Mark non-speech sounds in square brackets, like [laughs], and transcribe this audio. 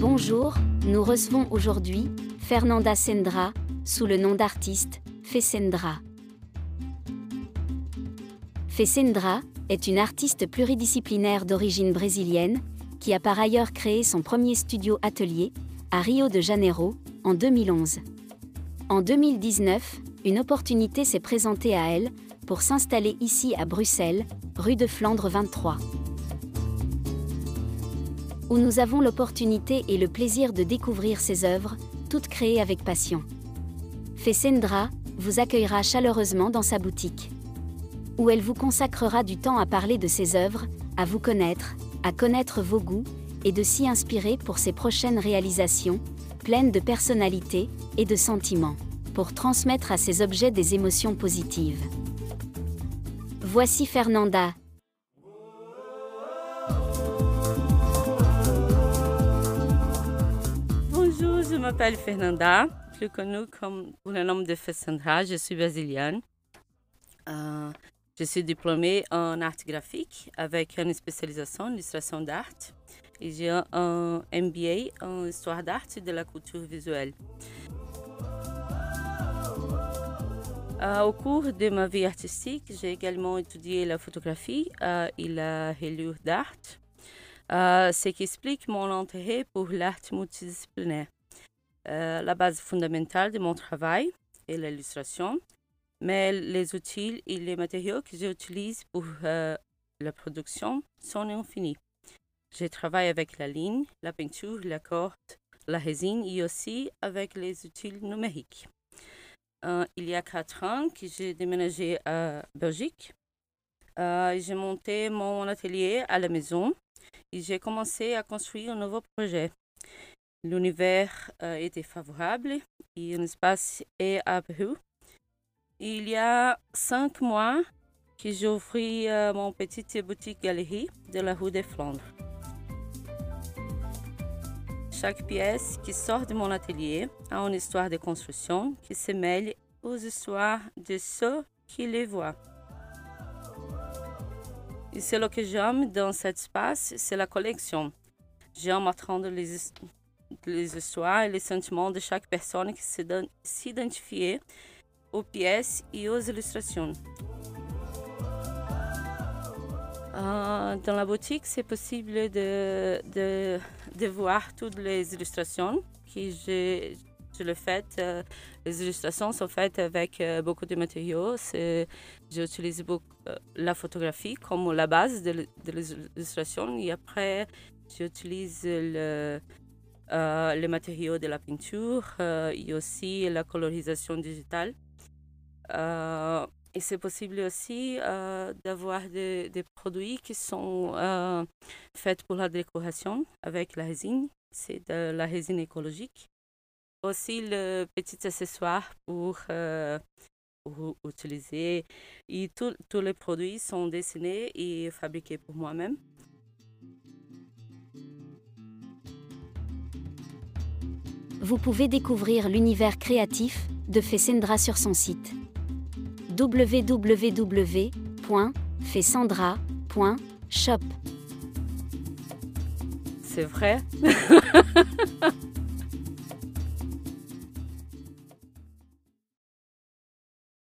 Bonjour, nous recevons aujourd'hui Fernanda Sendra, sous le nom d'artiste Fessendra. Fessendra est une artiste pluridisciplinaire d'origine brésilienne qui a par ailleurs créé son premier studio atelier à Rio de Janeiro en 2011. En 2019, une opportunité s'est présentée à elle pour s'installer ici à Bruxelles, rue de Flandre 23 où nous avons l'opportunité et le plaisir de découvrir ses œuvres, toutes créées avec passion. Fessendra vous accueillera chaleureusement dans sa boutique, où elle vous consacrera du temps à parler de ses œuvres, à vous connaître, à connaître vos goûts, et de s'y inspirer pour ses prochaines réalisations, pleines de personnalité et de sentiments, pour transmettre à ses objets des émotions positives. Voici Fernanda, je m'appelle Fernanda, plus connue comme le nom de Fessandra. Je suis brésilienne. Euh, je suis diplômée en art graphique avec une spécialisation en illustration d'art et j'ai un MBA en histoire d'art et de la culture visuelle. Euh, au cours de ma vie artistique, j'ai également étudié la photographie euh, et la reliure d'art, ce qui explique mon intérêt pour l'art multidisciplinaire. Euh, la base fondamentale de mon travail est l'illustration, mais les outils et les matériaux que j'utilise pour euh, la production sont infinis. Je travaille avec la ligne, la peinture, la corde, la résine et aussi avec les outils numériques. Euh, il y a quatre ans que j'ai déménagé à Belgique. j'ai monté mon atelier à la maison et j'ai commencé à construire un nouveau projet. L'univers euh, était favorable et un espace est apparu. Il y a cinq mois que j'ai ouvert euh, mon petite boutique galerie de la rue des Flandres. Chaque pièce qui sort de mon atelier a une histoire de construction qui se mêle aux histoires de ceux qui les voient. Et ce que j'aime dans cet espace, c'est la collection. J'aime apprendre les, les histoires et les sentiments de chaque personne qui s'identifie aux pièces et aux illustrations. Euh, dans la boutique, c'est possible de, voir toutes les illustrations que je le fais. Euh, les illustrations sont faites avec euh, beaucoup de matériaux. J'utilise beaucoup la photographie comme la base de, de l'illustration et après, j'utilise le, les matériaux de la peinture et aussi la colorisation digitale. Euh, et c'est possible aussi d'avoir des, produits qui sont faits pour la décoration avec la résine. C'est de la résine écologique. Aussi le petit accessoire pour, pour utiliser. Et tous les produits sont dessinés et fabriqués pour moi-même. vous pouvez découvrir l'univers créatif de Fessendra sur son site www.fessandra.shop. C'est vrai? [laughs]